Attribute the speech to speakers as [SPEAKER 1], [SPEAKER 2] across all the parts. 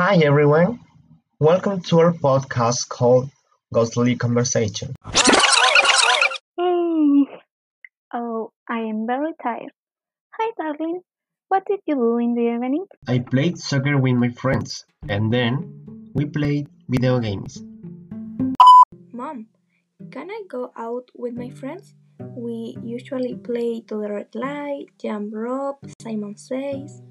[SPEAKER 1] Hi everyone, welcome to our podcast called Ghostly Conversation.
[SPEAKER 2] Oh, I am very tired. Hi, darling. What did you do in the evening?
[SPEAKER 1] I played soccer with my friends and then we played video games.
[SPEAKER 3] Mom, can I go out with my friends? We usually play to the red light, jump rope, Simon Says.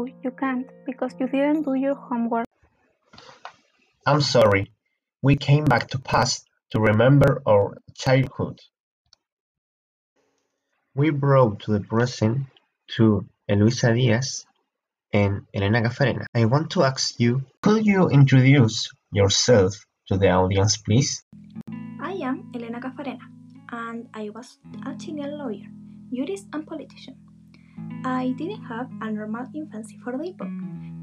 [SPEAKER 2] No, you can't because you didn't do your homework.
[SPEAKER 1] I'm sorry, we came back to past to remember our childhood. We brought to the present to Eloisa Diaz and Elena Caffarena. I want to ask you, could you introduce yourself to the audience, please?
[SPEAKER 3] I am Elena Caffarena, and I was a Chilean lawyer, jurist, and politician. I didn't have a normal infancy for the epoch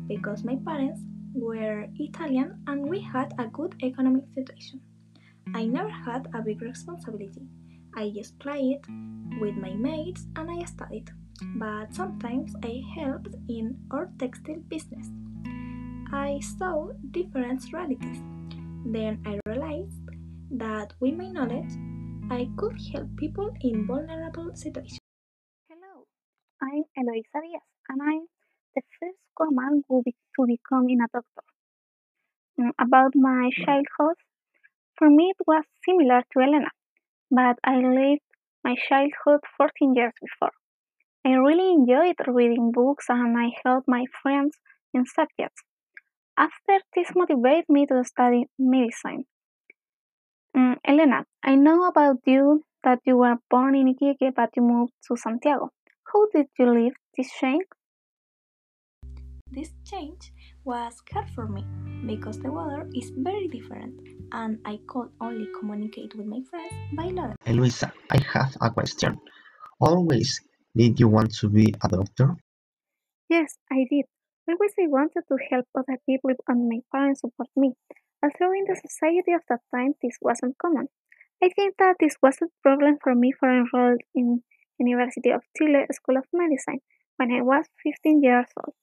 [SPEAKER 3] because my parents were Italian and we had a good economic situation. I never had a big responsibility. I just played with my mates and I studied, but sometimes I helped in our textile business. I saw different realities. Then I realized that with my knowledge, I could help people in vulnerable situations.
[SPEAKER 2] I'm Eloisa Diaz, and I'm the first woman who be- to become a doctor. Mm, About my childhood, for me it was similar to Elena, but I lived my childhood 14 years before. I really enjoyed reading books and I helped my friends in subjects. After this motivated me to study medicine. Mm, Elena, I know about you that you were born in Iquique but you moved to Santiago. How did you live this change?
[SPEAKER 3] This change was hard for me because the weather is very different and I could only communicate with my friends by letter.
[SPEAKER 1] Eloisa, I have a question. Always did you want to be a doctor?
[SPEAKER 2] Yes, I did. Always I wanted to help other people and my parents support me. Although in the society of that time this wasn't common. I think that this was a problem for me for enrolled in University of Chile School of Medicine when I was 15 years old.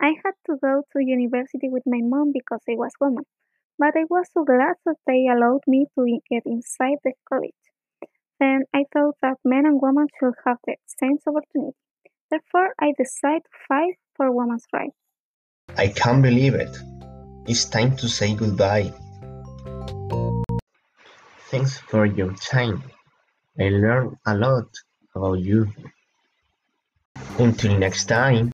[SPEAKER 2] I had to go to university with my mom because I was woman, but I was so glad that they allowed me to get inside the college. Then I thought that men and women should have the same opportunity. Therefore, I decided to fight for women's rights.
[SPEAKER 1] I can't believe it. It's time to say goodbye. Thanks for your time. I learned a lot about you. Until next time.